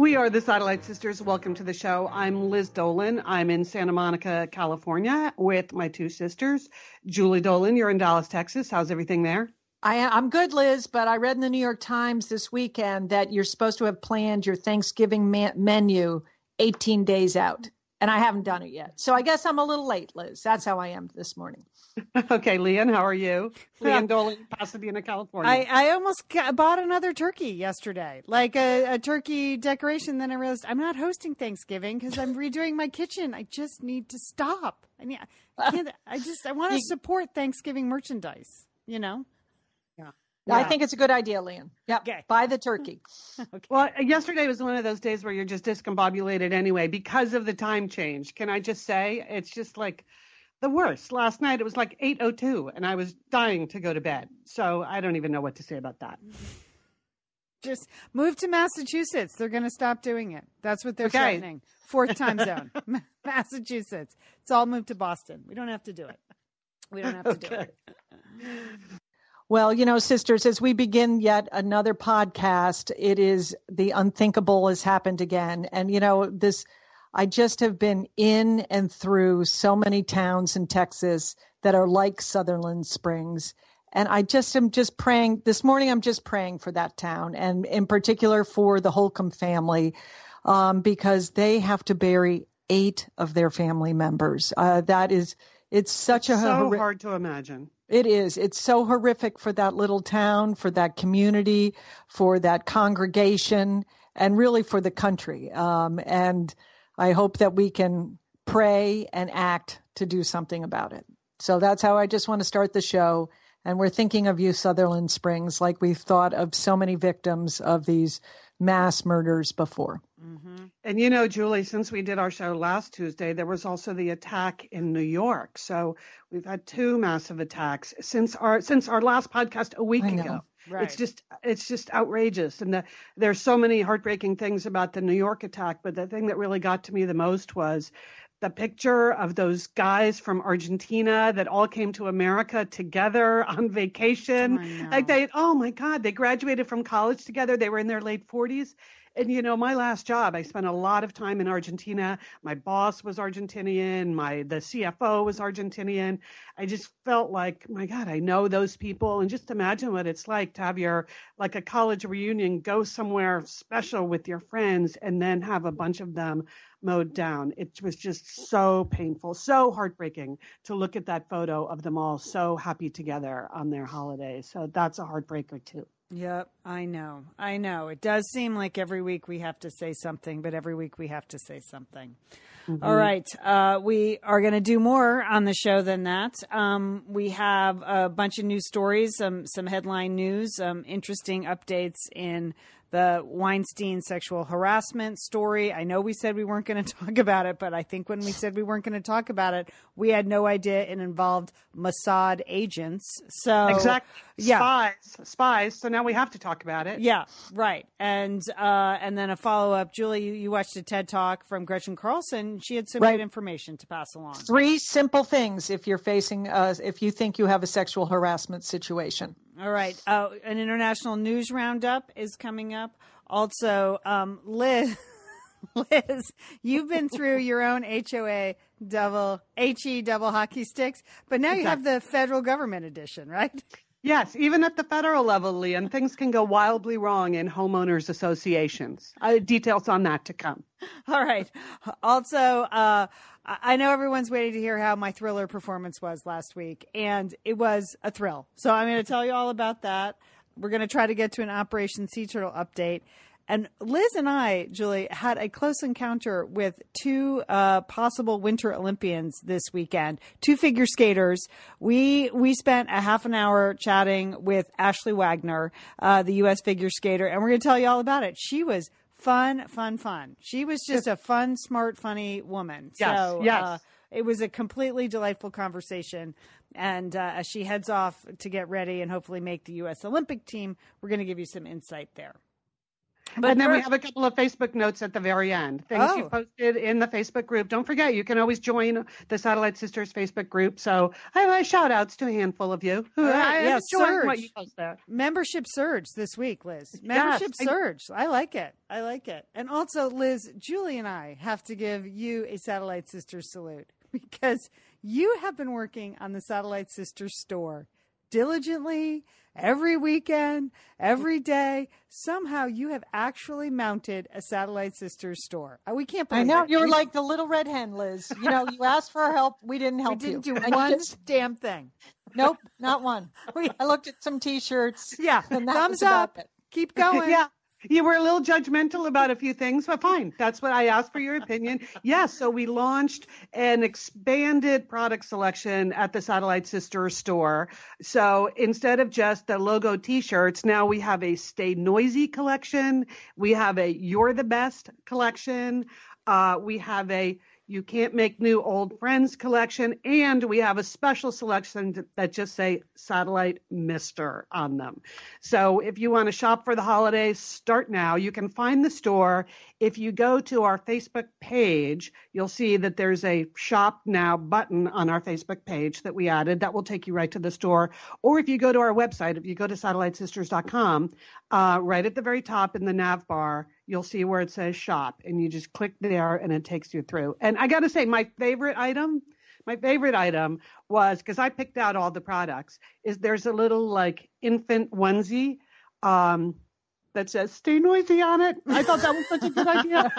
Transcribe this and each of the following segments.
We are the Satellite Sisters. Welcome to the show. I'm Liz Dolan. I'm in Santa Monica, California, with my two sisters. Julie Dolan, you're in Dallas, Texas. How's everything there? I, am good, Liz, but I read in the New York Times this weekend that you're supposed to have planned your Thanksgiving menu 18 days out, and I haven't done it yet. So I guess I'm a little late, Liz. That's how I am this morning. okay, Lian, how are you? Lian Dolan, Pasadena, California. I, I almost bought another turkey yesterday, like a, a turkey decoration. Then I realized I'm not hosting Thanksgiving because I'm redoing my kitchen. I just need to stop. I mean, I can't. I just I want to support Thanksgiving merchandise. You know. Yeah. Yeah. I think it's a good idea, Lian. Yeah. Okay. Buy the turkey. okay. Well, yesterday was one of those days where you're just discombobulated anyway because of the time change. Can I just say it's just like the worst. Last night it was like 8:02 and I was dying to go to bed. So I don't even know what to say about that. Just move to Massachusetts. They're going to stop doing it. That's what they're okay. threatening. Fourth time zone. Massachusetts. It's all moved to Boston. We don't have to do it. We don't have to okay. do it. Well, you know, sisters, as we begin yet another podcast, it is the unthinkable has happened again. And, you know, this I just have been in and through so many towns in Texas that are like Sutherland Springs. And I just am just praying this morning. I'm just praying for that town and in particular for the Holcomb family um, because they have to bury eight of their family members. Uh, that is, it's such it's a so hard to imagine. It is. It's so horrific for that little town, for that community, for that congregation, and really for the country. Um, and I hope that we can pray and act to do something about it. So that's how I just want to start the show. And we're thinking of you, Sutherland Springs, like we've thought of so many victims of these mass murders before. Mm-hmm. And you know, Julie, since we did our show last Tuesday, there was also the attack in New York. So we've had two massive attacks since our since our last podcast a week ago. Right. It's just it's just outrageous, and the, there's so many heartbreaking things about the New York attack. But the thing that really got to me the most was the picture of those guys from Argentina that all came to America together on vacation. Like they, oh my God, they graduated from college together. They were in their late 40s and you know my last job i spent a lot of time in argentina. My boss was argentinian. My the cfo was argentinian. I just felt like my god i know those people. And just imagine what it's like to have your like a college reunion go somewhere special with your friends and then have a bunch of them mowed down. It was just so painful so heartbreaking to look at that photo of them all so happy together on their holidays. So that's a heartbreaker too Yep, I know. I know. It does seem like every week we have to say something, but every week we have to say something. Mm-hmm. All right. Uh, we are going to do more on the show than that. Um, we have a bunch of news stories, some some headline news, some interesting updates in the Weinstein sexual harassment story. I know we said we weren't going to talk about it, but I think when we said we weren't going to talk about it, we had no idea it involved Mossad agents. So exactly, yeah. spies, spies. So now we have to talk about it. Yeah, right. And uh, and then a follow up. Julie, you, you, watched a TED talk from Gretchen Carlson. She had some right. good information to pass along. Three simple things if you're facing, uh, if you think you have a sexual harassment situation. All right. Uh, an international news roundup is coming up. Also, um, Liz, Liz, you've been through your own HOA double HE double hockey sticks, but now you have the federal government edition, right? Yes, even at the federal level, Lian, things can go wildly wrong in homeowners associations. Uh, details on that to come. All right. Also, uh, I know everyone's waiting to hear how my thriller performance was last week, and it was a thrill. So I'm going to tell you all about that. We're going to try to get to an Operation Sea Turtle update. And Liz and I, Julie, had a close encounter with two uh, possible Winter Olympians this weekend, two figure skaters. We we spent a half an hour chatting with Ashley Wagner, uh, the U.S. figure skater, and we're going to tell you all about it. She was fun, fun, fun. She was just a fun, smart, funny woman. Yes, so, yes. Uh, it was a completely delightful conversation. And uh, as she heads off to get ready and hopefully make the U.S. Olympic team, we're going to give you some insight there. But and then we have a couple of Facebook notes at the very end. Things oh. you posted in the Facebook group. Don't forget, you can always join the Satellite Sisters Facebook group. So I have shout outs to a handful of you who right. yeah, surge. what you post there. Membership surge this week, Liz. Membership yes. surge. I like it. I like it. And also, Liz, Julie and I have to give you a Satellite Sisters salute because you have been working on the Satellite Sisters store diligently every weekend, every day. Somehow you have actually mounted a Satellite Sisters store. Uh, we can't believe I know. It. You were like the little red hen, Liz. You know, you asked for help. We didn't help you. we didn't you. do one just, damn thing. Nope, not one. I looked at some T-shirts. Yeah, thumbs up. Keep going. yeah, you were a little judgmental about a few things, but fine. That's what I asked for your opinion. Yes, so we launched an expanded product selection at the Satellite Sister store. So instead of just the logo t-shirts, now we have a Stay Noisy collection. We have a You're the Best collection. Uh, we have a you Can't Make New Old Friends collection, and we have a special selection that just say Satellite Mister on them. So if you want to shop for the holidays, start now. You can find the store. If you go to our Facebook page, you'll see that there's a Shop Now button on our Facebook page that we added that will take you right to the store. Or if you go to our website, if you go to satellitesisters.com, uh, right at the very top in the nav bar, you'll see where it says shop and you just click there and it takes you through. And I got to say, my favorite item, my favorite item was because I picked out all the products, is there's a little like infant onesie. Um, that says "Stay noisy" on it. I thought that was such a good idea.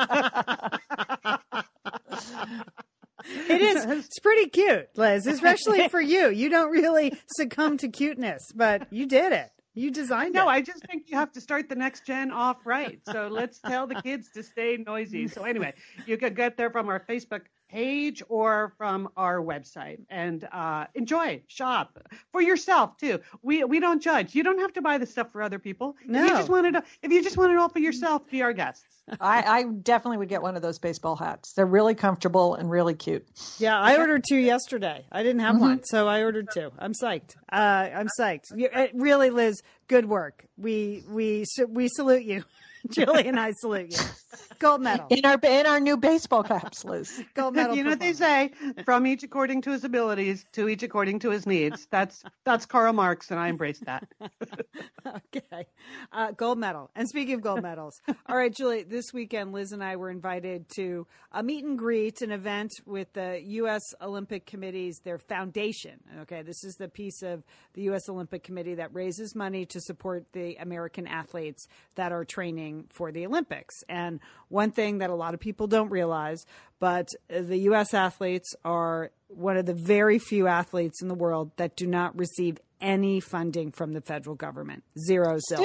it is. It's pretty cute, Liz, especially for you. You don't really succumb to cuteness, but you did it. You designed no, it. I just think you have to start the next gen off right. So let's tell the kids to stay noisy. So anyway, you could get there from our Facebook page or from our website and uh, enjoy, shop for yourself too. We we don't judge. You don't have to buy the stuff for other people. No. If you just want it, if you just want it all for yourself, be our guests. I, I definitely would get one of those baseball hats. They're really comfortable and really cute. Yeah, I ordered two yesterday. I didn't have mm-hmm. one, so I ordered two. I'm psyched. Uh, I'm psyched. You, really, Liz, good work. We we we salute you. Julie and I salute you. Gold medal. In our in our new baseball caps, Liz. Gold medal. You know what they say? From each according to his abilities, to each according to his needs. That's that's Karl Marx, and I embrace that. okay. Uh, gold medal. And speaking of gold medals, all right, Julie, this weekend Liz and I were invited to a meet and greet, an event with the US Olympic Committee's their foundation. Okay, this is the piece of the US Olympic Committee that raises money to support the American athletes that are training for the Olympics. And one thing that a lot of people don't realize, but the U.S. athletes are one of the very few athletes in the world that do not receive any funding from the federal government. Zero Still?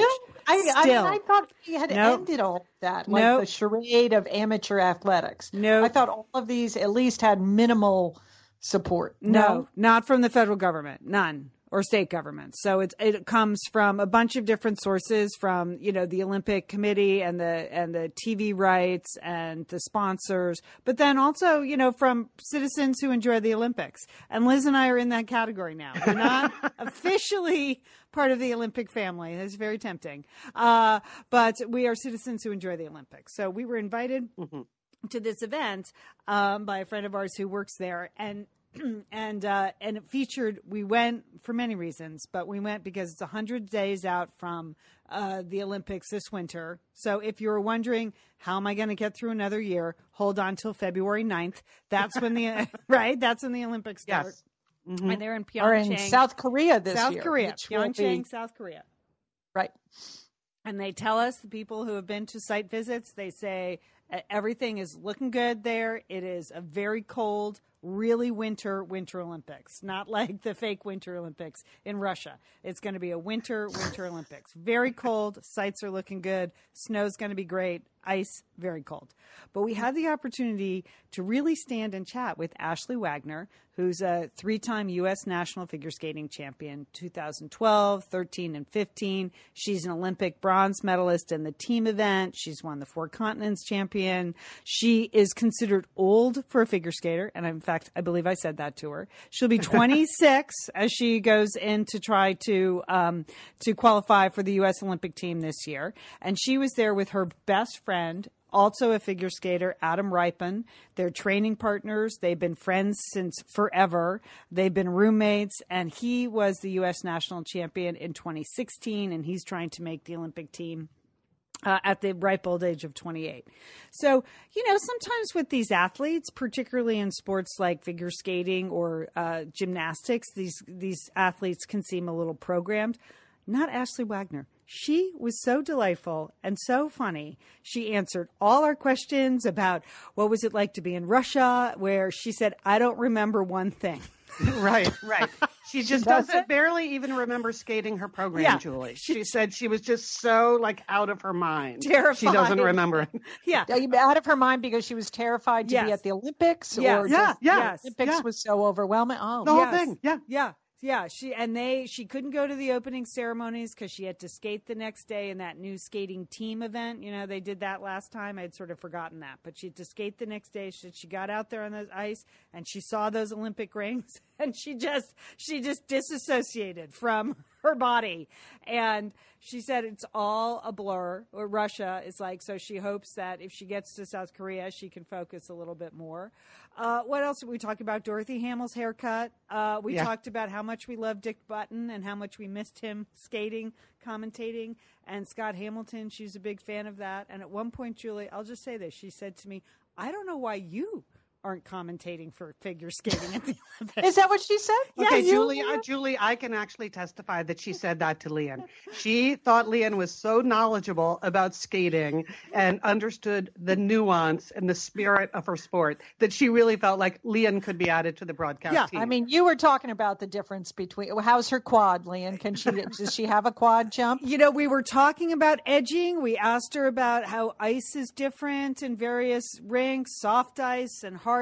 I, Still. I, mean, I thought we had nope. ended all that, like nope. the charade of amateur athletics. No, nope. I thought all of these at least had minimal support. No, no, not from the federal government. None or state governments. So it it comes from a bunch of different sources from, you know, the Olympic Committee and the and the TV rights and the sponsors, but then also, you know, from citizens who enjoy the Olympics. And Liz and I are in that category now. We're not officially part of the Olympic family. It's very tempting. Uh, but we are citizens who enjoy the Olympics. So we were invited mm-hmm. to this event um, by a friend of ours who works there, and and uh, and it featured. We went for many reasons, but we went because it's hundred days out from uh, the Olympics this winter. So if you're wondering how am I going to get through another year, hold on till February 9th. That's when the right. That's when the Olympics start. Yes. Mm-hmm. And they're in Pyeongchang, or in South Korea this South year. South Korea, Pyeongchang, be... South Korea. Right. And they tell us the people who have been to site visits. They say everything is looking good there. It is a very cold, really winter Winter Olympics, not like the fake Winter Olympics in Russia. It's going to be a winter Winter Olympics. Very cold. Sites are looking good. Snow's going to be great. Ice, very cold. But we had the opportunity to really stand and chat with Ashley Wagner, who's a three time U.S. national figure skating champion 2012, 13, and 15. She's an Olympic bronze medalist in the team event. She's won the Four Continents champion. She is considered old for a figure skater. And in fact, I believe I said that to her. She'll be 26 as she goes in to try to, um, to qualify for the U.S. Olympic team this year. And she was there with her best friend also a figure skater, Adam Rippon. They're training partners. They've been friends since forever. They've been roommates, and he was the U.S. national champion in 2016, and he's trying to make the Olympic team. Uh, at the ripe old age of 28. So, you know, sometimes with these athletes, particularly in sports like figure skating or uh, gymnastics, these these athletes can seem a little programmed. Not Ashley Wagner. She was so delightful and so funny. She answered all our questions about what was it like to be in Russia, where she said, I don't remember one thing. right, right. She just she doesn't it? barely even remember skating her program, yeah. Julie. She, she, said she was just so like out of her mind. Terrified. She doesn't remember. yeah. Out of her mind because she was terrified to yes. be at the Olympics yes. or yeah, yeah. Yes. Olympics yeah. was so overwhelming. Oh, the whole yes. thing. Yeah. Yeah. Yeah, she and they she couldn't go to the opening ceremonies because she had to skate the next day in that new skating team event. You know, they did that last time. I'd sort of forgotten that, but she had to skate the next day. She, she got out there on the ice and she saw those Olympic rings, and she just she just disassociated from her body. And she said it's all a blur. Or Russia is like, so she hopes that if she gets to South Korea, she can focus a little bit more. Uh, what else did we talk about? Dorothy Hamill's haircut. Uh, we yeah. talked about how much we love Dick Button and how much we missed him skating, commentating. And Scott Hamilton, she's a big fan of that. And at one point, Julie, I'll just say this. She said to me, I don't know why you aren't commentating for figure skating at the Olympics. Is that what she said? Okay, yeah, Julie, uh, Julie, I can actually testify that she said that to Lian. She thought Lian was so knowledgeable about skating and understood the nuance and the spirit of her sport that she really felt like Lian could be added to the broadcast yeah, team. I mean, you were talking about the difference between how's her quad, Lian? Can she does she have a quad jump? You know, we were talking about edging. We asked her about how ice is different in various rinks, soft ice and hard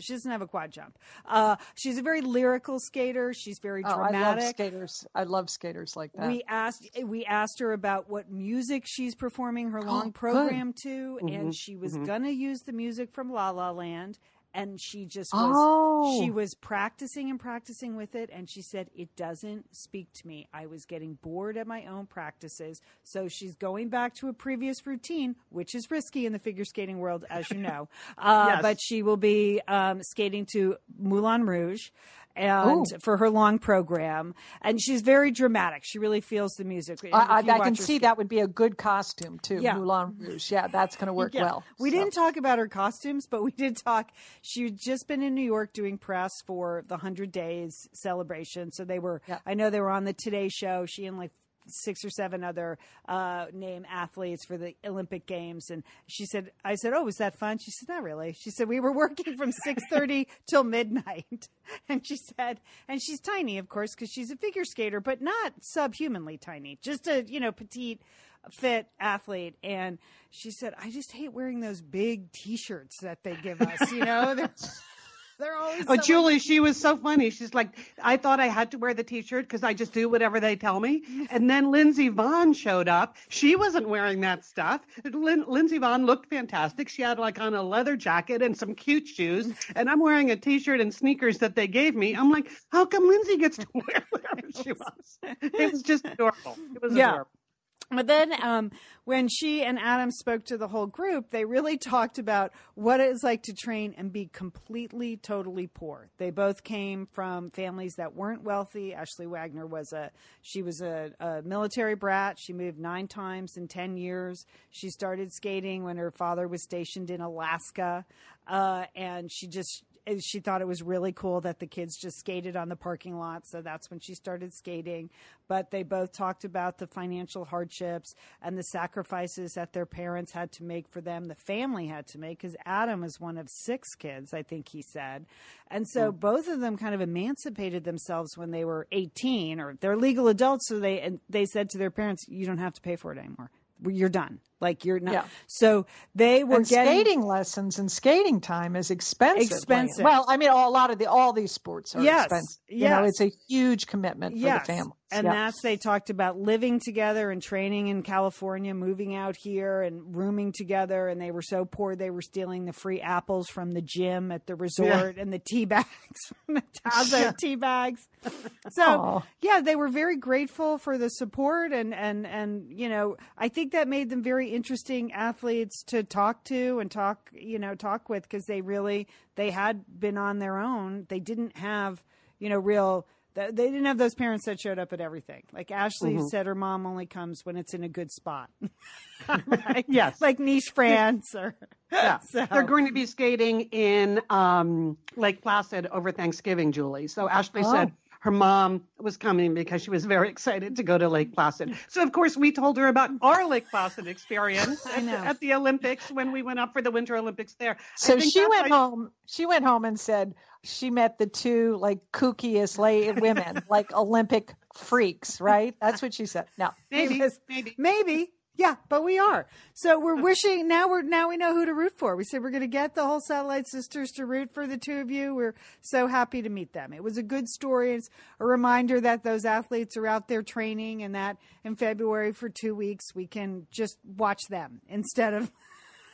She doesn't have a quad jump. Uh, she's a very lyrical skater. She's very oh, dramatic. I love skaters. I love skaters like that. We asked we asked her about what music she's performing her long oh, program good. to, mm-hmm. and she was mm-hmm. gonna use the music from La La Land and she just was oh. she was practicing and practicing with it and she said it doesn't speak to me i was getting bored at my own practices so she's going back to a previous routine which is risky in the figure skating world as you know uh, yes. but she will be um, skating to moulin rouge and Ooh. for her long program. And she's very dramatic. She really feels the music. I, I can see that would be a good costume too. Yeah. Moulin Rouge. Yeah, that's going to work yeah. well. We so. didn't talk about her costumes, but we did talk. She'd just been in New York doing press for the 100 Days celebration. So they were, yeah. I know they were on the Today Show. She and like six or seven other uh, name athletes for the Olympic Games, and she said, "I said, oh, was that fun?" She said, "Not really." She said, "We were working from six thirty till midnight," and she said, and she's tiny, of course, because she's a figure skater, but not subhumanly tiny, just a you know petite." fit athlete and she said i just hate wearing those big t-shirts that they give us you know They're always. Oh, so Julie, she was so funny. She's like, I thought I had to wear the T-shirt because I just do whatever they tell me. And then Lindsey Vonn showed up. She wasn't wearing that stuff. Lin- Lindsey Vonn looked fantastic. She had like on a leather jacket and some cute shoes, and I'm wearing a T-shirt and sneakers that they gave me. I'm like, how come Lindsey gets to wear whatever she wants? It was just adorable. It was yeah. adorable. But then, um, when she and Adam spoke to the whole group, they really talked about what it's like to train and be completely, totally poor. They both came from families that weren't wealthy. Ashley Wagner was a she was a, a military brat. She moved nine times in ten years. She started skating when her father was stationed in Alaska, uh, and she just she thought it was really cool that the kids just skated on the parking lot. So that's when she started skating. But they both talked about the financial hardships and the sacrifices that their parents had to make for them, the family had to make, because Adam is one of six kids, I think he said. And so mm. both of them kind of emancipated themselves when they were 18 or they're legal adults. So they, and they said to their parents, you don't have to pay for it anymore. You're done Like you're not. Yeah. So they were and getting skating lessons and skating time is expensive. Expensive. Well, I mean, a lot of the all these sports are yes. expensive. Yes. You know, it's a huge commitment for the family. And yeah. that's they talked about living together and training in California, moving out here and rooming together. And they were so poor they were stealing the free apples from the gym at the resort yeah. and the tea bags, the Tazo tea bags. So Aww. yeah, they were very grateful for the support and and and you know I think that made them very interesting athletes to talk to and talk you know talk with because they really they had been on their own. They didn't have you know real they didn't have those parents that showed up at everything. Like Ashley mm-hmm. said, her mom only comes when it's in a good spot. right? Yes, like Nice, France, or yeah. So. They're going to be skating in um, Lake Placid over Thanksgiving, Julie. So Ashley oh. said her mom was coming because she was very excited to go to Lake Placid. So of course we told her about our Lake Placid experience at, the, at, the, Olympics when we went up for the Winter Olympics there. So she went home. She went home and said she met the two like kookiest lay women, like Olympic freaks, right? That's what she said. No, maybe, maybe, maybe. Yeah, but we are. So we're wishing now we're now we know who to root for. We said we're going to get the whole satellite sisters to root for the two of you. We're so happy to meet them. It was a good story. It's a reminder that those athletes are out there training and that in February for 2 weeks we can just watch them instead of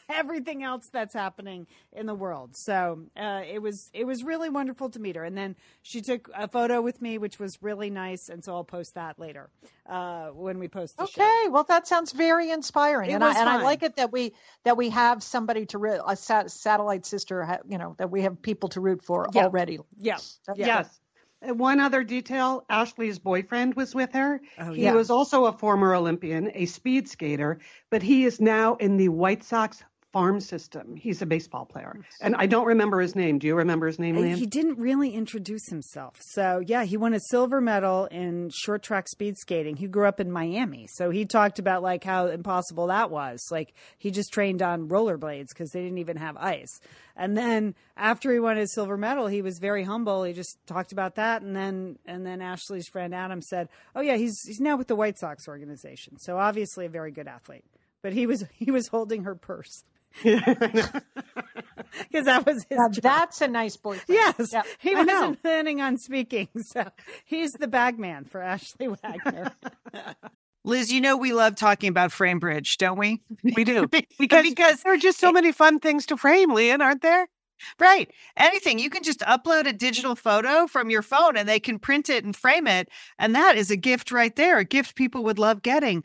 everything else that's happening in the world. So uh, it was it was really wonderful to meet her. And then she took a photo with me, which was really nice. And so I'll post that later uh, when we post. okay, show. Okay. Well that sounds very inspiring, it and I, and I like it that we that we have somebody to re- a sat- satellite sister. You know that we have people to root for yeah. already. Yeah. Yes. One other detail Ashley's boyfriend was with her. Oh, he yeah. was also a former Olympian, a speed skater, but he is now in the White Sox farm system. He's a baseball player. And I don't remember his name. Do you remember his name, uh, Lian? He didn't really introduce himself. So, yeah, he won a silver medal in short track speed skating. He grew up in Miami. So he talked about like how impossible that was. Like he just trained on rollerblades because they didn't even have ice. And then after he won his silver medal, he was very humble. He just talked about that and then and then Ashley's friend Adam said, "Oh yeah, he's he's now with the White Sox organization." So obviously a very good athlete. But he was he was holding her purse. Because that was his. Now, that's a nice boyfriend. Yes, yeah, he I wasn't know. planning on speaking, so he's the bagman for Ashley Wagner. Liz, you know we love talking about FrameBridge, don't we? We do because because there are just so many fun things to frame, Lian, aren't there? Right. Anything. You can just upload a digital photo from your phone and they can print it and frame it. And that is a gift right there, a gift people would love getting.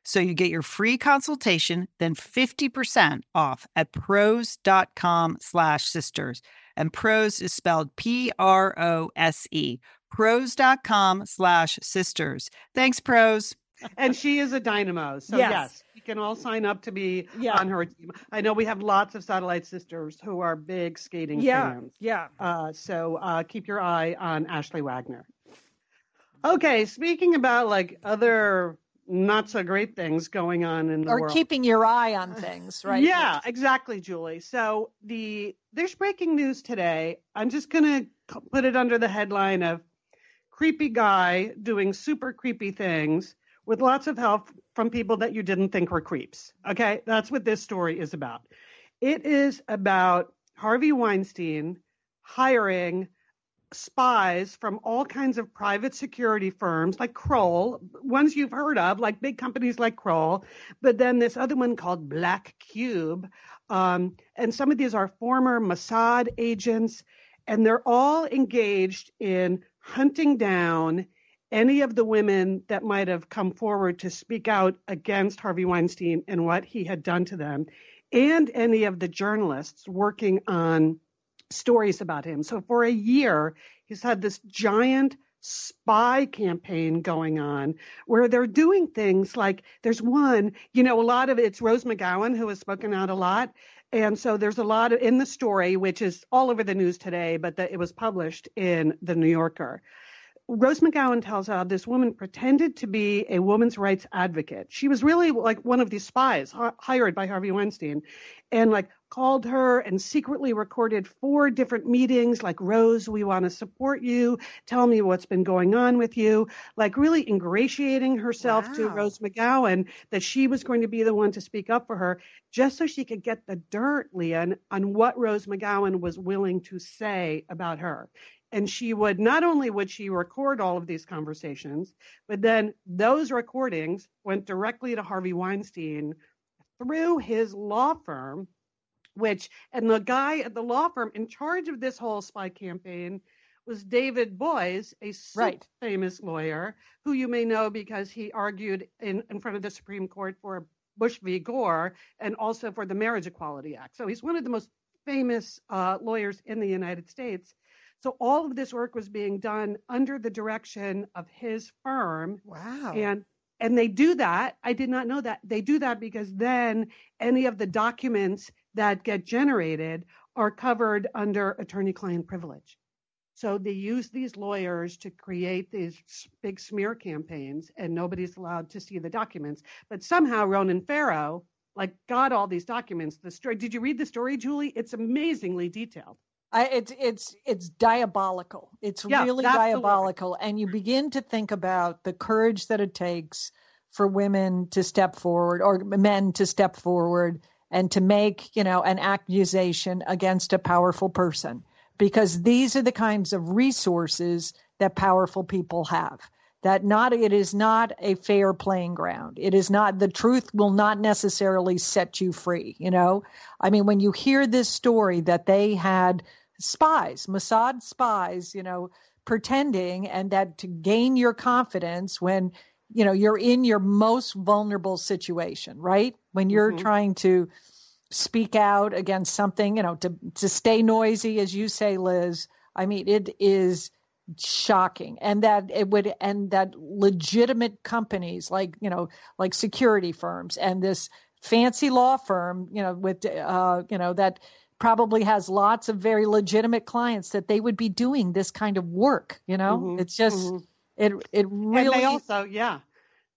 So you get your free consultation, then 50% off at prose.com slash sisters. And prose is spelled P-R-O-S-E. Prose.com slash sisters. Thanks, Prose and she is a dynamo. So yes. yes, you can all sign up to be yeah. on her team. I know we have lots of satellite sisters who are big skating yeah. fans. Yeah. Uh, so uh, keep your eye on Ashley Wagner. Okay, speaking about like other not so great things going on in the or world. keeping your eye on things, right? yeah, exactly, Julie. So the there's breaking news today. I'm just gonna put it under the headline of creepy guy doing super creepy things with lots of help from people that you didn't think were creeps. Okay, that's what this story is about. It is about Harvey Weinstein hiring spies from all kinds of private security firms like Kroll, ones you've heard of, like big companies like Kroll, but then this other one called Black Cube. Um, and some of these are former Mossad agents, and they're all engaged in hunting down any of the women that might have come forward to speak out against Harvey Weinstein and what he had done to them, and any of the journalists working on stories about him. So for a year, he's had this giant spy campaign going on where they're doing things like there's one, you know, a lot of it's Rose McGowan who has spoken out a lot. And so there's a lot of, in the story, which is all over the news today, but that it was published in the New Yorker. Rose McGowan tells how this woman pretended to be a woman's rights advocate. She was really like one of these spies hired by Harvey Weinstein and like called her and secretly recorded four different meetings like Rose, we want to support you. Tell me what's been going on with you. Like really ingratiating herself wow. to Rose McGowan that she was going to be the one to speak up for her just so she could get the dirt, Lian, on what Rose McGowan was willing to say about her and she would not only would she record all of these conversations but then those recordings went directly to harvey weinstein through his law firm which and the guy at the law firm in charge of this whole spy campaign was David Boies, a right. famous lawyer who you may know because he argued in, in front of the Supreme Court for Bush v. Gore and also for the Marriage Equality Act. So he's one of the most famous uh, lawyers in the United States. So all of this work was being done under the direction of his firm. Wow. And and they do that. I did not know that. They do that because then any of the documents that get generated are covered under attorney client privilege. So they use these lawyers to create these big smear campaigns and nobody's allowed to see the documents. But somehow Ronan Farrow like got all these documents. The story did you read the story, Julie? It's amazingly detailed. I, it's it's it's diabolical. It's yeah, really diabolical, and you begin to think about the courage that it takes for women to step forward or men to step forward and to make you know an accusation against a powerful person because these are the kinds of resources that powerful people have that not it is not a fair playing ground. It is not the truth will not necessarily set you free you know? I mean when you hear this story that they had spies mossad spies you know pretending and that to gain your confidence when you know you're in your most vulnerable situation right when you're mm-hmm. trying to speak out against something you know to to stay noisy as you say liz i mean it is shocking and that it would and that legitimate companies like you know like security firms and this fancy law firm you know with uh you know that probably has lots of very legitimate clients that they would be doing this kind of work you know mm-hmm. it's just mm-hmm. It it really and they also yeah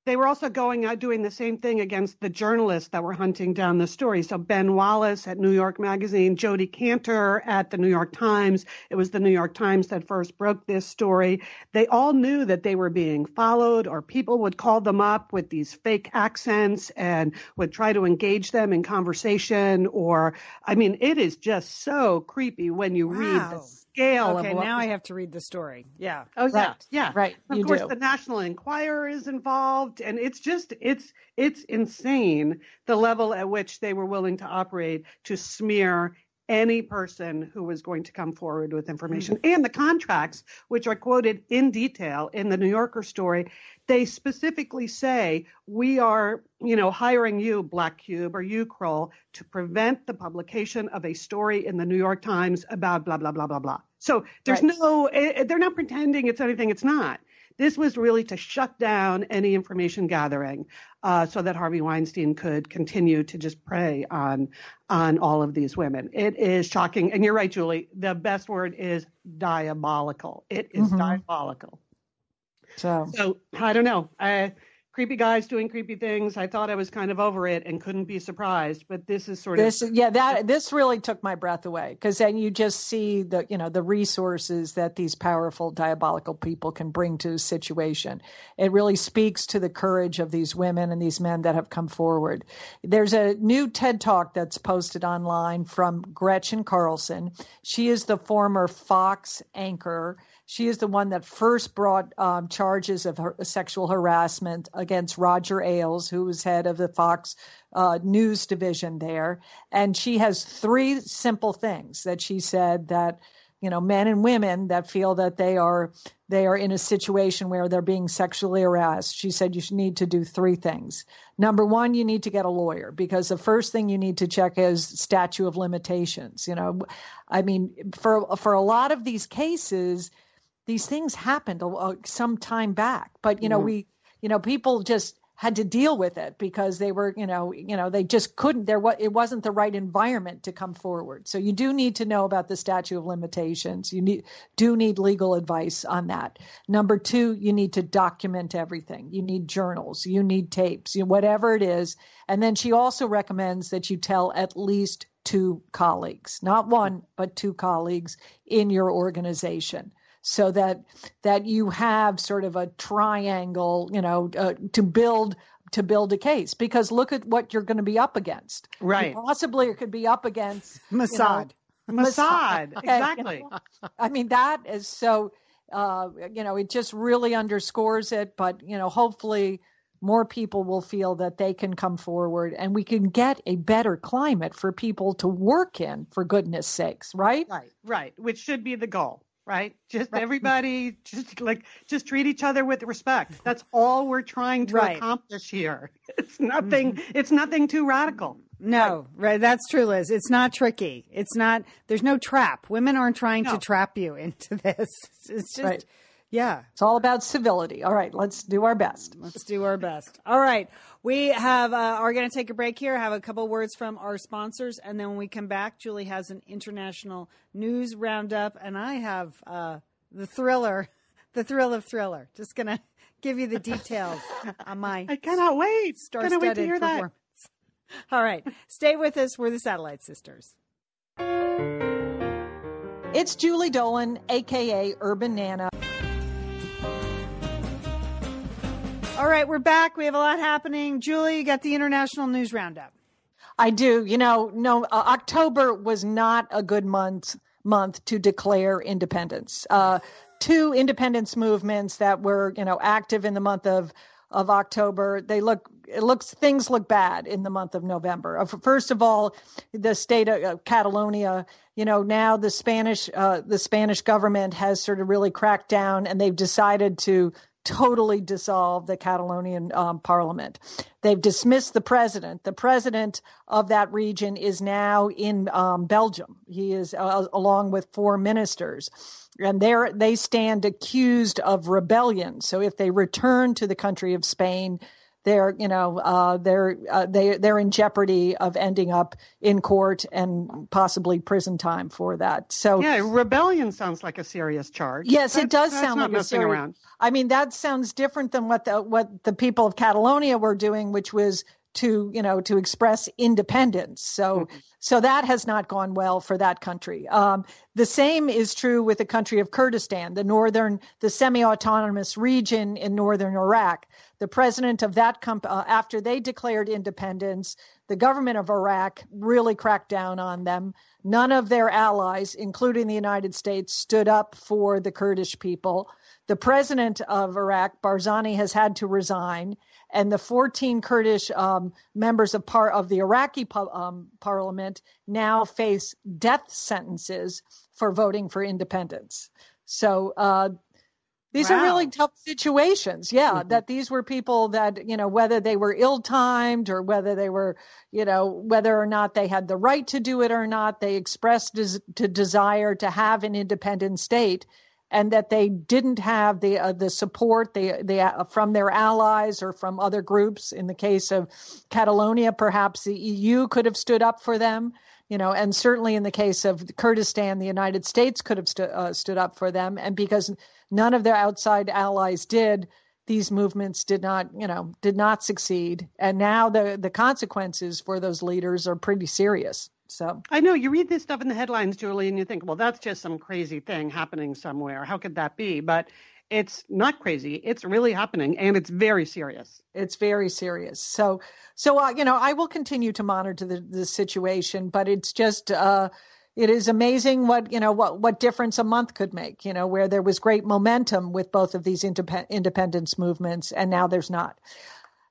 they were also going out doing the same thing against the journalists that were hunting down the story. So Ben Wallace at New York Magazine, Jodi Kantor at the New York Times. It was the New York Times that first broke this story. They all knew that they were being followed, or people would call them up with these fake accents and would try to engage them in conversation. Or, I mean, it is just so creepy when you wow. read this scale. Okay, now I have to read the story. Yeah. Oh yeah, yeah. Right. Of you course, do. the National Enquirer is involved, and it's just it's it's insane the level at which they were willing to operate to smear any person who was going to come forward with information. Mm-hmm. And the contracts, which are quoted in detail in the New Yorker story, they specifically say we are, you know, hiring you, Black Cube or you, Kroll, to prevent the publication of a story in the New York Times about blah blah blah blah blah. So there's right. no, eh, eh, they're not pretending it's anything it's not. This was really to shut down any information gathering uh, so that Harvey Weinstein could continue to just prey on on all of these women. It is shocking, and you're right, Julie. The best word is diabolical. It is mm-hmm. diabolical. So, so I don't know. I creepy guys doing creepy things. I thought I was kind of over it and couldn't be surprised, but this is sort this, of yeah that this really took my breath away because then you just see the you know the resources that these powerful diabolical people can bring to a situation. It really speaks to the courage of these women and these men that have come forward. There's a new TED talk that's posted online from Gretchen Carlson. She is the former Fox anchor she is the one that first brought um, charges of her, sexual harassment against Roger Ailes, who was head of the Fox uh, News division there. And she has three simple things that she said that you know men and women that feel that they are they are in a situation where they're being sexually harassed she said you need to do three things number one you need to get a lawyer because the first thing you need to check is statute of limitations you know i mean for for a lot of these cases these things happened some time back, but you know mm-hmm. we you know people just had to deal with it because they were you know you know they just couldn't there what it wasn't the right environment to come forward. So you do need to know about the statute of limitations. You need do need legal advice on that. Number two you need to document everything. You need journals. You need tapes. You whatever it is. And then she also recommends that you tell at least two colleagues. Not one but two colleagues in your organization so that that you have sort of a triangle, you know, uh, to build to build a case. Because look at what you're going to be up against. Right. You possibly it could be up against Mossad. You know, Mossad. Exactly. You know, I mean, that is so. Uh, you know, it just really underscores it. But you know, hopefully more people will feel that they can come forward and we can get a better climate for people to work in for goodness sakes right right right which should be the goal right? Just right. everybody just like just treat each other with respect. That's all we're trying to right. accomplish here. It's nothing mm-hmm. it's nothing too radical. No, right. That's true, Liz. It's not tricky. It's not there's no trap. Women aren't trying no. to trap you into this. It's just. Yeah. It's all about civility. All right, let's do our best. Let's do our best. All right. We have uh, are going to take a break here, have a couple words from our sponsors, and then when we come back, Julie has an international news roundup, and I have uh, the thriller, the thrill of thriller. Just going to give you the details on my. I cannot wait. Cannot wait to hear that. All right. Stay with us. We're the Satellite Sisters. It's Julie Dolan, aka Urban Nana. All right, we're back. We have a lot happening. Julie, you got the international news roundup. I do. You know, no, uh, October was not a good month month to declare independence. Uh, two independence movements that were, you know, active in the month of of October. They look it looks things look bad in the month of November. First of all, the state of Catalonia, you know, now the Spanish uh, the Spanish government has sort of really cracked down, and they've decided to totally dissolve the Catalonian um, parliament. They've dismissed the president. The president of that region is now in um, Belgium. He is uh, along with four ministers. And they they stand accused of rebellion. So if they return to the country of Spain, they're you know uh, they're uh, they they're in jeopardy of ending up in court and possibly prison time for that. So yeah, rebellion sounds like a serious charge. Yes, it does sound like a serious. Around. I mean, that sounds different than what the what the people of Catalonia were doing, which was to you know to express independence. So mm-hmm. so that has not gone well for that country. Um, the same is true with the country of kurdistan the northern the semi-autonomous region in northern iraq. The president of that comp- uh, after they declared independence the government of iraq really cracked down on them. None of their allies including the united states stood up for the kurdish people. The president of iraq barzani has had to resign and the 14 Kurdish um, members of part of the Iraqi um, parliament now face death sentences for voting for independence. So uh, these wow. are really tough situations. Yeah, mm-hmm. that these were people that you know whether they were ill-timed or whether they were you know whether or not they had the right to do it or not, they expressed des- to desire to have an independent state and that they didn't have the uh, the support the, the, uh, from their allies or from other groups. In the case of Catalonia, perhaps the EU could have stood up for them, you know, and certainly in the case of Kurdistan, the United States could have stu- uh, stood up for them. And because none of their outside allies did, these movements did not, you know, did not succeed. And now the the consequences for those leaders are pretty serious. So I know you read this stuff in the headlines, Julie, and you think, well, that's just some crazy thing happening somewhere. How could that be? But it's not crazy. It's really happening, and it's very serious. It's very serious. So, so uh, you know, I will continue to monitor the, the situation, but it's just. Uh, it is amazing what you know what what difference a month could make you know where there was great momentum with both of these indep- independence movements and now there's not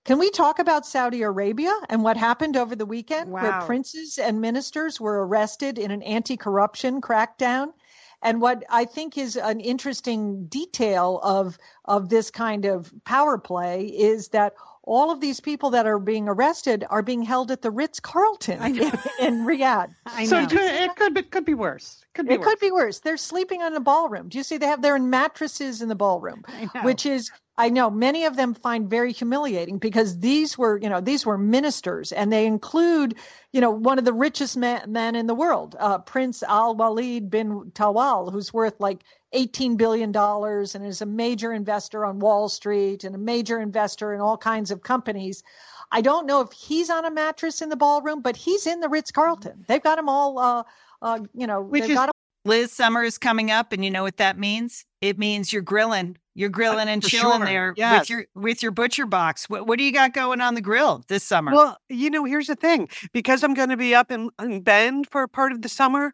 can we talk about Saudi Arabia and what happened over the weekend wow. where princes and ministers were arrested in an anti corruption crackdown? And what I think is an interesting detail of, of this kind of power play is that all of these people that are being arrested are being held at the Ritz Carlton in, in Riyadh. I so it could, it could, be, could be worse. Could be it worse. could be worse. They're sleeping in the ballroom. Do you see? They have they're in mattresses in the ballroom, which is I know many of them find very humiliating because these were, you know, these were ministers and they include, you know, one of the richest men, men in the world, uh, Prince Al Walid bin Talal, who's worth like $18 billion and is a major investor on Wall Street and a major investor in all kinds of companies. I don't know if he's on a mattress in the ballroom, but he's in the Ritz Carlton. They've got him all, uh, uh, you know, Which is- Liz, summer is coming up, and you know what that means? It means you're grilling you're grilling and chilling sure. there yes. with your with your butcher box. What what do you got going on the grill this summer? Well, you know, here's the thing. Because I'm going to be up in, in Bend for part of the summer,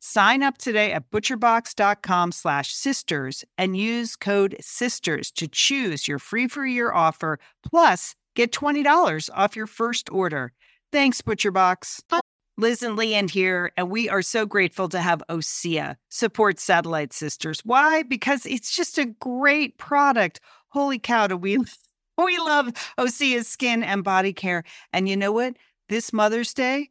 Sign up today at butcherbox.com slash sisters and use code SISTERS to choose your free for year offer. Plus, get $20 off your first order. Thanks, ButcherBox. Liz and Lian here, and we are so grateful to have OSEA support Satellite Sisters. Why? Because it's just a great product. Holy cow, do we we love OSEA's skin and body care. And you know what? This Mother's Day,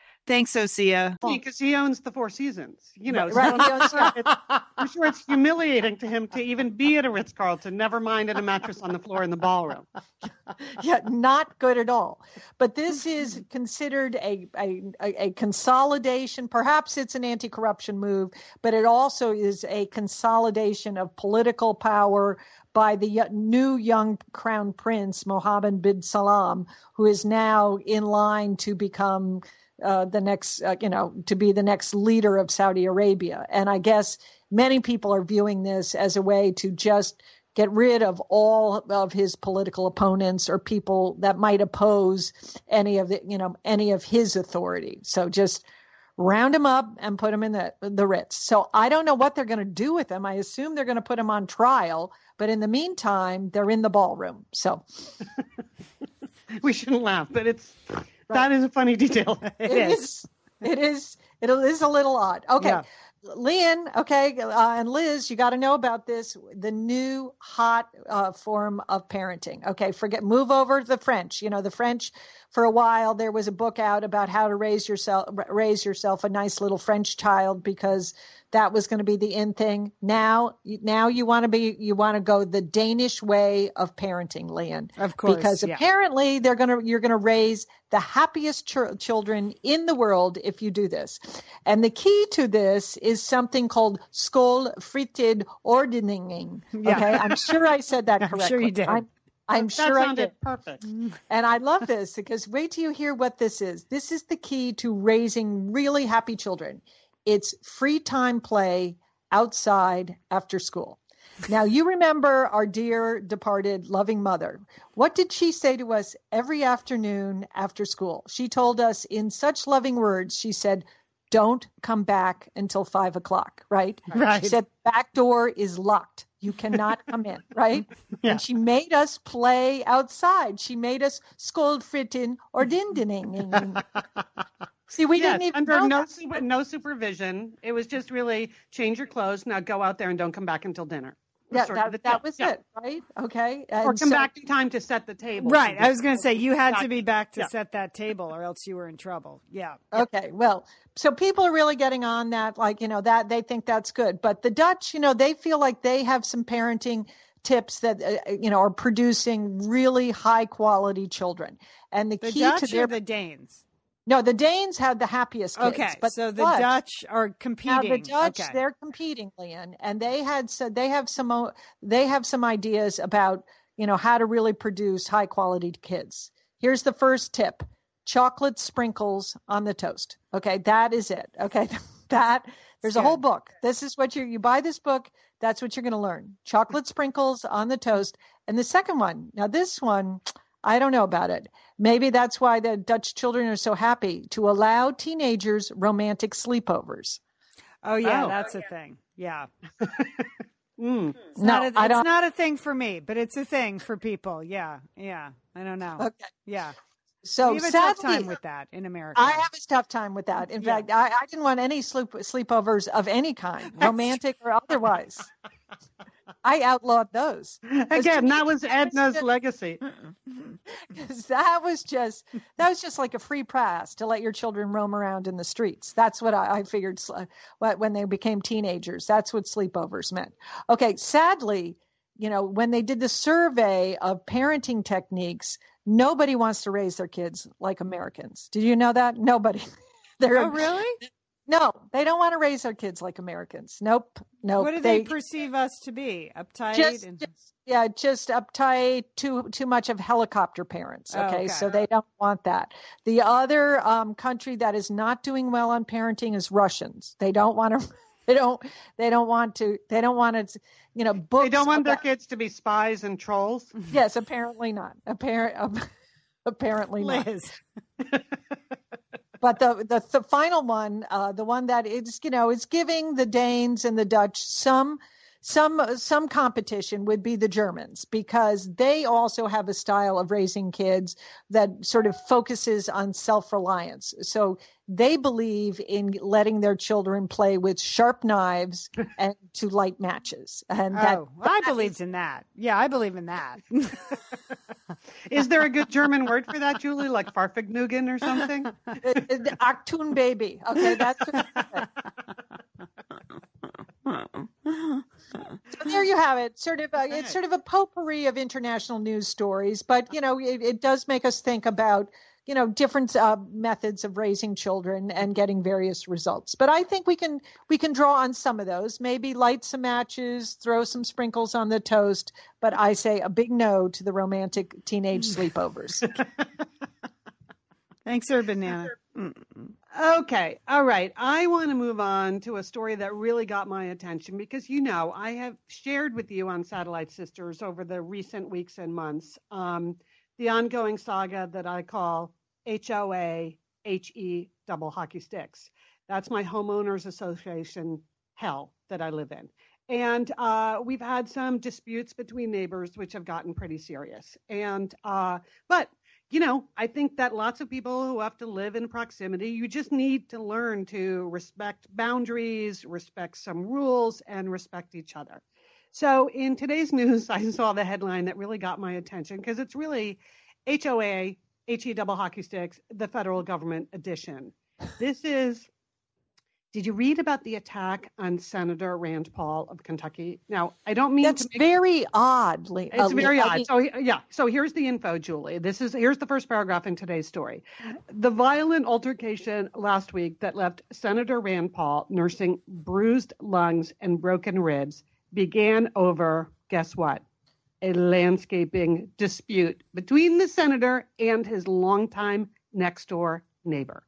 Thanks, Osea. Because he owns the Four Seasons. You know, right. so I'm sure it's humiliating to him to even be at a Ritz Carlton, never mind at a mattress on the floor in the ballroom. yeah, not good at all. But this is considered a, a, a consolidation. Perhaps it's an anti corruption move, but it also is a consolidation of political power by the new young crown prince, Mohammed bin Salman, who is now in line to become uh, the next, uh, you know, to be the next leader of Saudi Arabia. And I guess many people are viewing this as a way to just get rid of all of his political opponents or people that might oppose any of the, you know, any of his authority. So just round him up and put him in the the Ritz. So I don't know what they're going to do with him. I assume they're going to put him on trial, but in the meantime, they're in the ballroom. So we shouldn't laugh, but it's that is a funny detail. it, it is. is. It is. It is a little odd. Okay. Yeah. Lynn, okay, uh, and Liz, you got to know about this. The new hot uh, form of parenting. Okay, forget, move over to the French. You know, the French for a while there was a book out about how to raise yourself raise yourself a nice little French child because that was going to be the end thing. Now now you want to be you want to go the Danish way of parenting, Lian. Of course. Because yeah. apparently they're going to you're going to raise the happiest ch- children in the world if you do this. And the key to this is something called skolefritidsordning. Okay? Yeah. I'm sure I said that correctly. I'm sure you did. I'm, I'm that sure I did. Perfect. And I love this because wait till you hear what this is. This is the key to raising really happy children. It's free time play outside after school. Now, you remember our dear departed loving mother. What did she say to us every afternoon after school? She told us in such loving words, she said, Don't come back until five o'clock, right? Right. She said, Back door is locked. You cannot come in, right? Yeah. And she made us play outside. She made us scold fritten or dindining. See, we yes, didn't even under know no that. no supervision. It was just really change your clothes. Now go out there and don't come back until dinner. Yeah, that, that was yeah. it, right? Okay. And or come so, back in time to set the table. Right. I was going to say you had to be back to yeah. set that table or else you were in trouble. Yeah. Okay. Well, so people are really getting on that, like, you know, that they think that's good. But the Dutch, you know, they feel like they have some parenting tips that, uh, you know, are producing really high quality children. And the, the key Dutch to their. the Danes? No, the Danes had the happiest kids. Okay, but so the Dutch, Dutch are competing. Now the Dutch, okay. they're competing, Lian, and they had said they have some uh, they have some ideas about you know how to really produce high quality kids. Here's the first tip: chocolate sprinkles on the toast. Okay, that is it. Okay, that there's a whole book. This is what you you buy this book. That's what you're going to learn: chocolate sprinkles on the toast. And the second one, now this one I don't know about it. Maybe that's why the Dutch children are so happy to allow teenagers romantic sleepovers. Oh yeah, oh. that's a thing. Yeah. mm. It's, no, not a, I don't... not a thing for me, but it's a thing for people. Yeah, yeah. I don't know. Okay. Yeah. So we have a sadly, tough time with that in America. I have a tough time with that. In yeah. fact, I, I, didn't want any sleep, sleepovers of any kind, romantic or otherwise. I outlawed those. Again, that was Edna's just, legacy. that was just that was just like a free pass to let your children roam around in the streets. That's what I, I figured when they became teenagers. That's what sleepovers meant. Okay, sadly, you know, when they did the survey of parenting techniques, nobody wants to raise their kids like Americans. Did you know that? Nobody. They're, oh, really? No, they don't want to raise their kids like Americans. Nope, nope. What do they, they perceive us to be? Uptight? Just, and... just, yeah, just uptight. Too too much of helicopter parents. Okay, oh, okay. so they don't want that. The other um, country that is not doing well on parenting is Russians. They don't want to. They don't. They don't want to. They don't want to. You know, books. They don't want about, their kids to be spies and trolls. Yes, apparently not. Apparent. apparently Liz. not. but the, the, the final one, uh, the one that is you know is giving the Danes and the Dutch some some some competition would be the Germans because they also have a style of raising kids that sort of focuses on self-reliance. So they believe in letting their children play with sharp knives and to light matches. And that, oh, I believed is, in that. Yeah, I believe in that. is there a good German word for that, Julie? Like Fahrvergnügen or something? Achtung baby. Okay, that's so there you have it. Sort of, a, it's sort of a potpourri of international news stories, but you know, it, it does make us think about you know different uh, methods of raising children and getting various results. But I think we can we can draw on some of those. Maybe light some matches, throw some sprinkles on the toast. But I say a big no to the romantic teenage sleepovers. Thanks, sir banana Okay. All right. I want to move on to a story that really got my attention because you know I have shared with you on Satellite Sisters over the recent weeks and months um, the ongoing saga that I call HOA HE double hockey sticks. That's my homeowners association hell that I live in. And uh, we've had some disputes between neighbors, which have gotten pretty serious. And uh, but you know, I think that lots of people who have to live in proximity, you just need to learn to respect boundaries, respect some rules, and respect each other. So in today's news, I saw the headline that really got my attention because it's really HOA, HE double hockey sticks, the federal government edition. This is did you read about the attack on Senator Rand Paul of Kentucky? Now, I don't mean that's to make, very odd. Uh, it's very odd. So yeah, so here's the info, Julie. This is here's the first paragraph in today's story. The violent altercation last week that left Senator Rand Paul nursing bruised lungs and broken ribs began over guess what? A landscaping dispute between the senator and his longtime next door neighbor.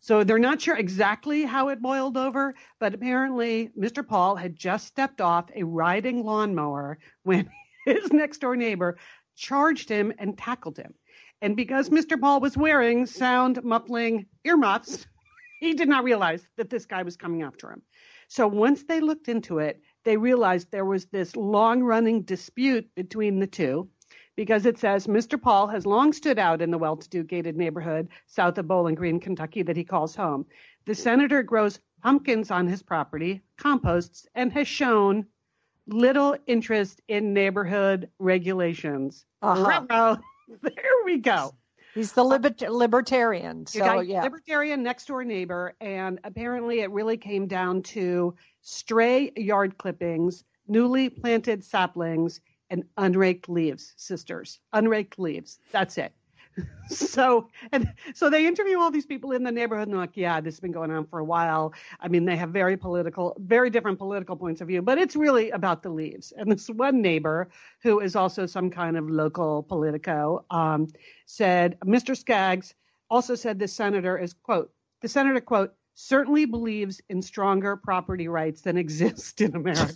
So they're not sure exactly how it boiled over, but apparently Mr. Paul had just stepped off a riding lawnmower when his next door neighbor charged him and tackled him. And because Mr. Paul was wearing sound muffling earmuffs, he did not realize that this guy was coming after him. So once they looked into it, they realized there was this long running dispute between the two because it says Mr. Paul has long stood out in the well to do gated neighborhood south of Bowling Green, Kentucky, that he calls home. The senator grows pumpkins on his property, composts, and has shown little interest in neighborhood regulations. Uh-huh. there we go. He's the liber- libertarian. So yeah, libertarian next door neighbor, and apparently it really came down to stray yard clippings, newly planted saplings, and unraked leaves. Sisters, unraked leaves. That's it. So and so they interview all these people in the neighborhood and like yeah this has been going on for a while. I mean they have very political very different political points of view but it's really about the leaves. And this one neighbor who is also some kind of local politico um, said mr skaggs also said the senator is quote the senator quote certainly believes in stronger property rights than exist in america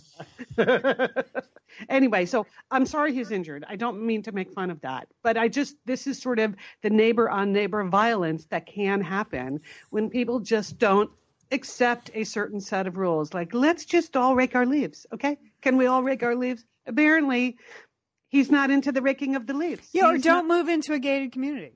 anyway, so I'm sorry he's injured. I don't mean to make fun of that, but I just this is sort of the neighbor on neighbor violence that can happen when people just don't accept a certain set of rules. Like, let's just all rake our leaves, okay? Can we all rake our leaves? Apparently, he's not into the raking of the leaves. Yeah, or don't not... move into a gated community.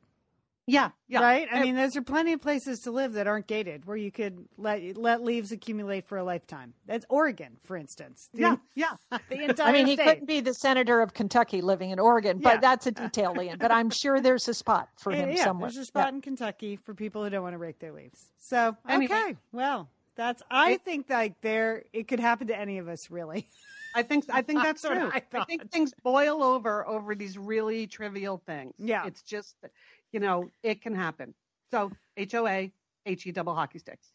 Yeah, yeah. Right? I mean, those are plenty of places to live that aren't gated where you could let let leaves accumulate for a lifetime. That's Oregon, for instance. The, yeah, yeah. The entire I mean, he state. couldn't be the senator of Kentucky living in Oregon, but that's a detail, Lian. But I'm sure there's a spot for him yeah, somewhere. There's a spot yeah. in Kentucky for people who don't want to rake their leaves. So, anyway. okay. Well, that's I it, think like there it could happen to any of us really. I think I think that's true. I, I, think things boil over over these really trivial things. Yeah, it's just you know, it can happen. So HOA, HE double hockey sticks.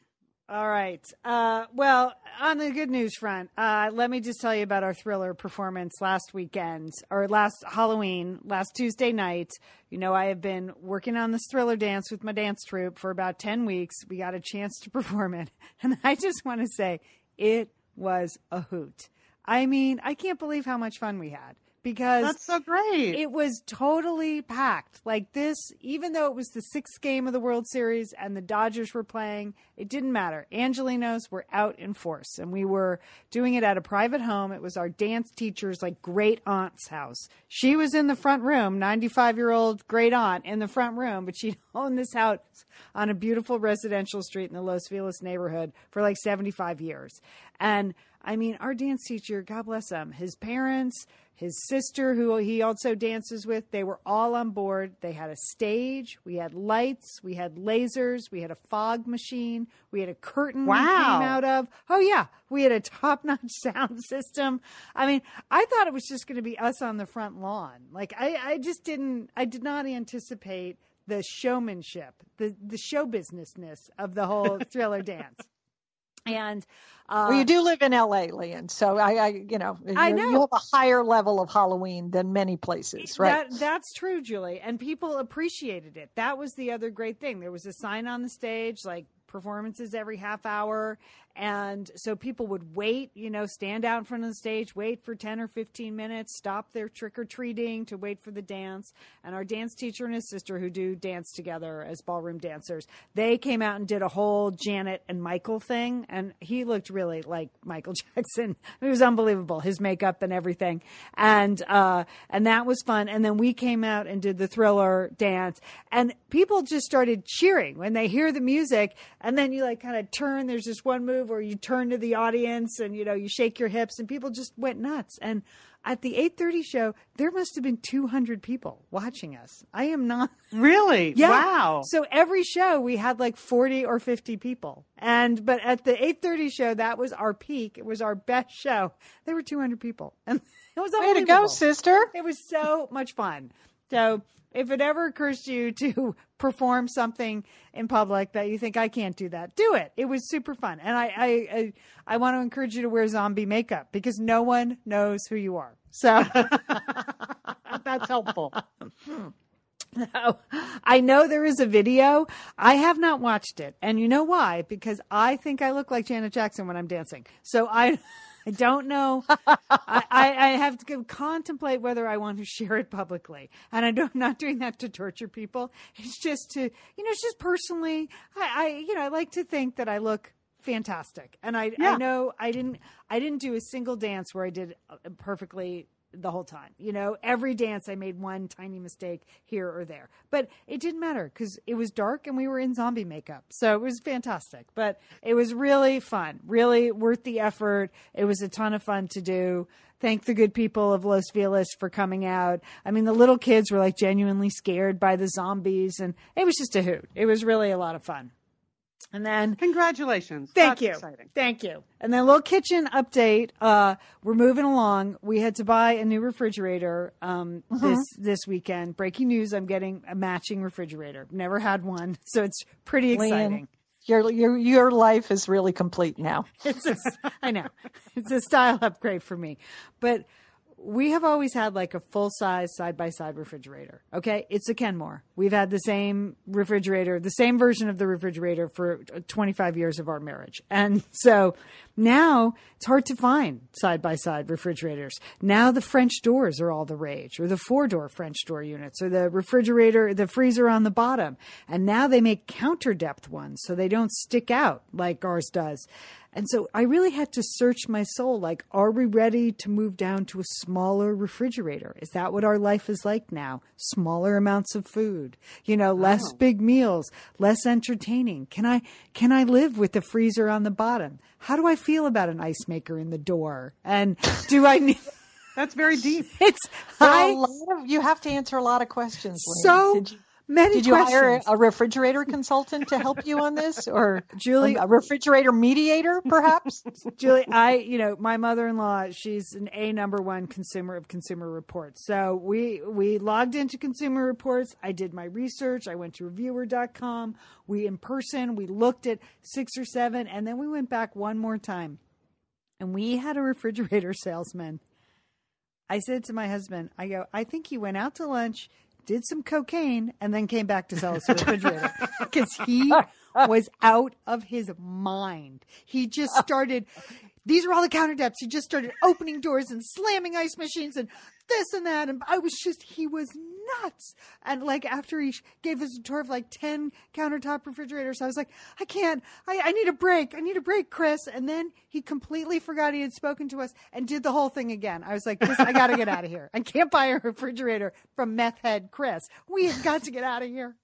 All right. Uh, well, on the good news front, uh, let me just tell you about our thriller performance last weekend or last Halloween, last Tuesday night. You know, I have been working on this thriller dance with my dance troupe for about 10 weeks. We got a chance to perform it. And I just want to say it was a hoot. I mean, I can't believe how much fun we had because that's so great. It was totally packed. Like this, even though it was the sixth game of the World Series and the Dodgers were playing, it didn't matter. Angelenos were out in force, and we were doing it at a private home. It was our dance teacher's like great aunt's house. She was in the front room, 95 year old great aunt in the front room, but she owned this house on a beautiful residential street in the Los Feliz neighborhood for like 75 years. And I mean, our dance teacher, God bless him, his parents, his sister, who he also dances with, they were all on board. They had a stage, we had lights, we had lasers, we had a fog machine, we had a curtain wow. we came out of. Oh, yeah, we had a top notch sound system. I mean, I thought it was just going to be us on the front lawn. Like, I, I just didn't, I did not anticipate the showmanship, the, the show businessness of the whole thriller dance. And uh, well, you do live in LA, Lian, so I, I you know, I know you have a higher level of Halloween than many places, right? That, that's true, Julie, and people appreciated it. That was the other great thing. There was a sign on the stage like performances every half hour. And so people would wait, you know, stand out in front of the stage, wait for 10 or 15 minutes, stop their trick or treating to wait for the dance. And our dance teacher and his sister, who do dance together as ballroom dancers, they came out and did a whole Janet and Michael thing. And he looked really like Michael Jackson. It was unbelievable, his makeup and everything. And, uh, and that was fun. And then we came out and did the thriller dance. And people just started cheering when they hear the music and then you like kind of turn. There's this one move where you turn to the audience and you know you shake your hips, and people just went nuts. And at the 8:30 show, there must have been 200 people watching us. I am not really. Yeah. Wow. So every show we had like 40 or 50 people, and but at the 8:30 show, that was our peak. It was our best show. There were 200 people, and it was way to go, sister. It was so much fun. So if it ever occurs to you to perform something in public that you think I can't do that, do it. It was super fun, and I I I, I want to encourage you to wear zombie makeup because no one knows who you are. So that's helpful. No, I know there is a video. I have not watched it. And you know why? Because I think I look like Janet Jackson when I'm dancing. So I I don't know. I, I, have to contemplate whether I want to share it publicly. And I am not doing that to torture people. It's just to, you know, it's just personally, I, I you know, I like to think that I look fantastic. And I, yeah. I know I didn't, I didn't do a single dance where I did uh, perfectly the whole time. You know, every dance I made one tiny mistake here or there, but it didn't matter because it was dark and we were in zombie makeup, so it was fantastic. But it was really fun, really worth the effort. It was a ton of fun to do. Thank the good people of Los Feliz for coming out. I mean, the little kids were like genuinely scared by the zombies, and it was just a hoot. It was really a lot of fun. And then congratulations. Thank That's you. Exciting. Thank you. And then a little kitchen update. Uh, we're moving along. We had to buy a new refrigerator um, mm-hmm. this this weekend. Breaking news: I'm getting a matching refrigerator. Never had one, so it's pretty exciting. your your your life is really complete now. It's a, I know. It's a style upgrade for me, but we have always had like a full size side by side refrigerator. Okay. It's a Kenmore. We've had the same refrigerator, the same version of the refrigerator for 25 years of our marriage. And so now it's hard to find side by side refrigerators. Now the French doors are all the rage, or the four door French door units, or the refrigerator, the freezer on the bottom. And now they make counter depth ones so they don't stick out like ours does. And so I really had to search my soul like, are we ready to move down to a smaller refrigerator? Is that what our life is like now? Smaller amounts of food, you know, less oh. big meals, less entertaining. Can I, can I live with the freezer on the bottom? How do I feel about an ice maker in the door? And do I need, That's very deep. It's I, a lot of, you have to answer a lot of questions. So Many Did you hire a refrigerator consultant to help you on this, or Julie, a refrigerator mediator, perhaps? Julie, I, you know, my mother-in-law, she's an A number one consumer of Consumer Reports. So we we logged into Consumer Reports. I did my research. I went to Reviewer.com. We in person. We looked at six or seven, and then we went back one more time, and we had a refrigerator salesman. I said to my husband, I go, I think he went out to lunch did some cocaine, and then came back to sell us a refrigerator because he was out of his mind. He just started. These are all the counter depths. He just started opening doors and slamming ice machines and this and that. And I was just, he was nuts. And like after he gave us a tour of like 10 countertop refrigerators, I was like, I can't, I, I need a break. I need a break, Chris. And then he completely forgot he had spoken to us and did the whole thing again. I was like, I got to get out of here. I can't buy a refrigerator from meth head Chris. We have got to get out of here.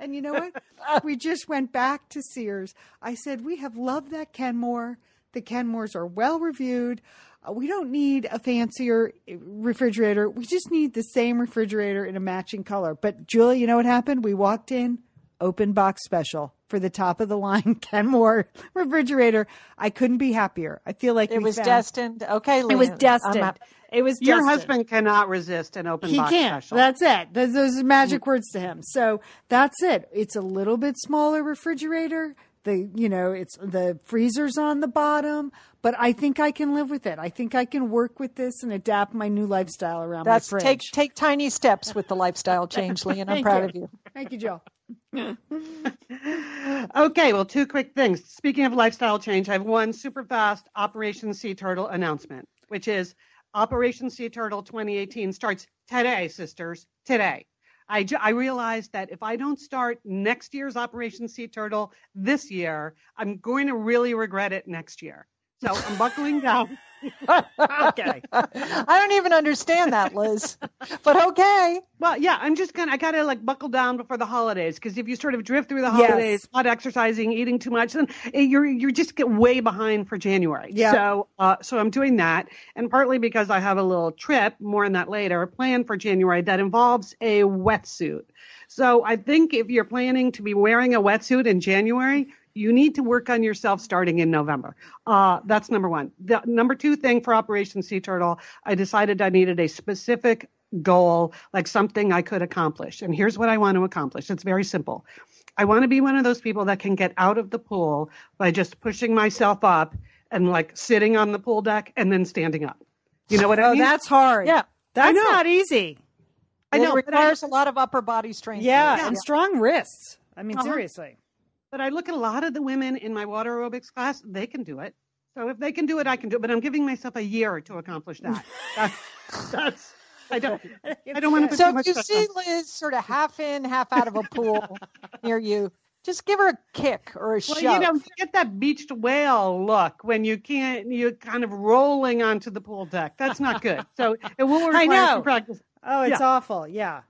And you know what? we just went back to Sears. I said, We have loved that Kenmore. The Kenmores are well reviewed. Uh, we don't need a fancier uh, refrigerator. We just need the same refrigerator in a matching color. But Julie, you know what happened? We walked in, open box special for the top of the line Kenmore refrigerator. I couldn't be happier. I feel like it was found, destined. Okay, Lynn, it was destined. It was your destined. husband cannot resist an open he box can't. special. That's it. Those, those are magic words to him. So that's it. It's a little bit smaller refrigerator the you know it's the freezers on the bottom but i think i can live with it. I think i can work with this and adapt my new lifestyle around That's, my fridge. take take tiny steps with the lifestyle change Lian i'm proud you. of you. Thank you joe okay well two quick things. Speaking of lifestyle change i have one super fast operation sea turtle announcement which is operation sea turtle 2018 starts today sisters today I, I realized that if I don't start next year's Operation Sea Turtle this year, I'm going to really regret it next year. So I'm buckling down. okay. I don't even understand that, Liz. But okay. Well, yeah, I'm just gonna I gotta like buckle down before the holidays because if you sort of drift through the holidays, yes. not exercising, eating too much, then you're you just get way behind for January. Yeah. So uh, so I'm doing that, and partly because I have a little trip, more on that later, planned for January that involves a wetsuit. So I think if you're planning to be wearing a wetsuit in January, you need to work on yourself starting in November. Uh, that's number one. The number two thing for Operation Sea Turtle, I decided I needed a specific goal, like something I could accomplish. And here's what I want to accomplish. It's very simple. I want to be one of those people that can get out of the pool by just pushing myself up and like sitting on the pool deck and then standing up. You know what I oh, mean? Oh, that's hard. Yeah. That's not easy. I know. It requires I, a lot of upper body strength. Yeah, yeah. and strong wrists. I mean, uh-huh. seriously. But I look at a lot of the women in my water aerobics class, they can do it. So if they can do it, I can do it. But I'm giving myself a year to accomplish that. that's, that's I don't. I don't want to. Put so too much you see Liz sort of half in, half out of a pool near you. just give her a kick or a well, shove. you know, you get that beached whale look when you can't, you're kind of rolling onto the pool deck. That's not good. So it will require I know. some practice. Oh, it's Yeah. awful. Yeah.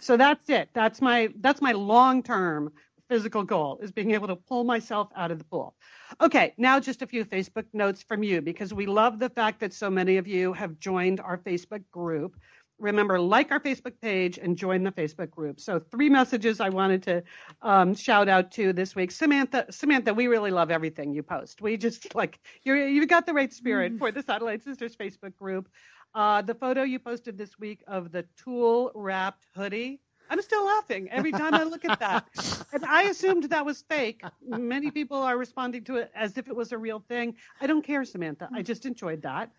so that's it. That's my that's my long term physical goal is being able to pull myself out of the pool. Okay, now just a few Facebook notes from you because we love the fact that so many of you have joined our Facebook group. Remember, like our Facebook page and join the Facebook group. So, three messages I wanted to um, shout out to this week. Samantha, Samantha, we really love everything you post. We just like you're you've got the right spirit for the Satellite Sisters Facebook group. Uh, the photo you posted this week of the tulle wrapped hoodie. I'm still laughing every time I look at that. and I assumed that was fake. Many people are responding to it as if it was a real thing. I don't care, Samantha. I just enjoyed that.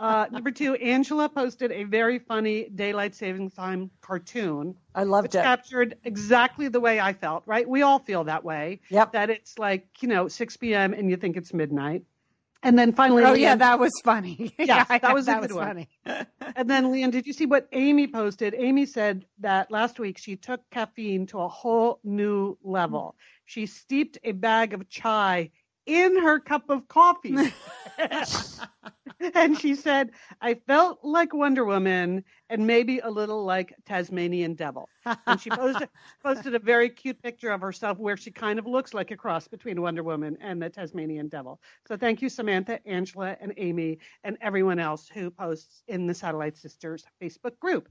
Uh, number two, Angela posted a very funny daylight saving time cartoon. I loved it. captured exactly the way I felt, right? We all feel that way. Yep. That it's like, you know, 6 p.m. and you think it's midnight. And then finally, Oh yeah, that was funny. Yeah, that was a that good was one. funny. and then, Lian, did you see what Amy posted? Amy said that last week she took caffeine to a whole new level. She steeped a bag of chai in her cup of coffee. and she said, I felt like Wonder Woman and maybe a little like Tasmanian Devil. And she posted, posted a very cute picture of herself where she kind of looks like a cross between Wonder Woman and the Tasmanian Devil. So thank you, Samantha, Angela, and Amy, and everyone else who posts in the Satellite Sisters Facebook group.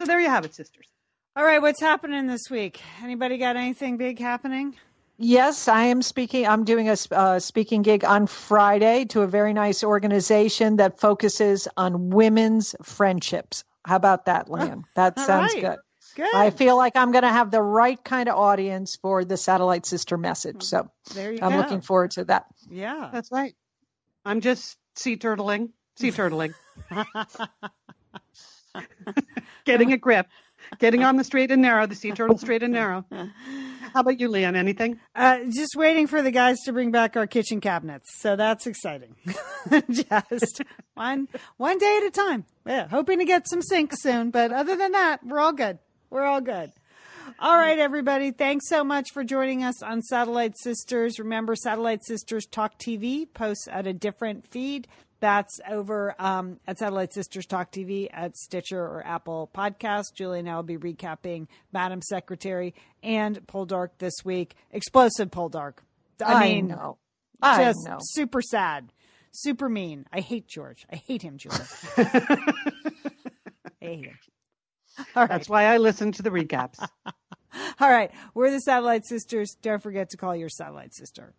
So there you have it, sisters. All right, what's happening this week? Anybody got anything big happening? Yes, I am speaking. I'm doing a uh, speaking gig on Friday to a very nice organization that focuses on women's friendships. How about that, Lian? That sounds right. good. Good. I feel like I'm going to have the right kind of audience for the Satellite Sister message. So there you I'm go. looking forward to that. Yeah. That's right. I'm just sea turtling, sea turtling, getting a grip, getting on the straight and narrow, the sea turtle straight and narrow. How about you, Lian? Anything? Uh, just waiting for the guys to bring back our kitchen cabinets. So that's exciting. just one one day at a time. Yeah, hoping to get some sinks soon, but other than that, we're all good. We're all good. All right, everybody. Thanks so much for joining us on Satellite Sisters. Remember, Satellite Sisters Talk TV posts at a different feed. That's over um, at Satellite Sisters Talk TV at Stitcher or Apple Podcast. Julie and I will be recapping Madam Secretary and Poldark this week. Explosive Poldark. I I mean, know. I just know. super sad, super mean. I hate George. I hate him, Julie. I hate him. All right. That's why I listen to the recaps. All right. We're the Satellite Sisters. Don't forget to call your satellite sister.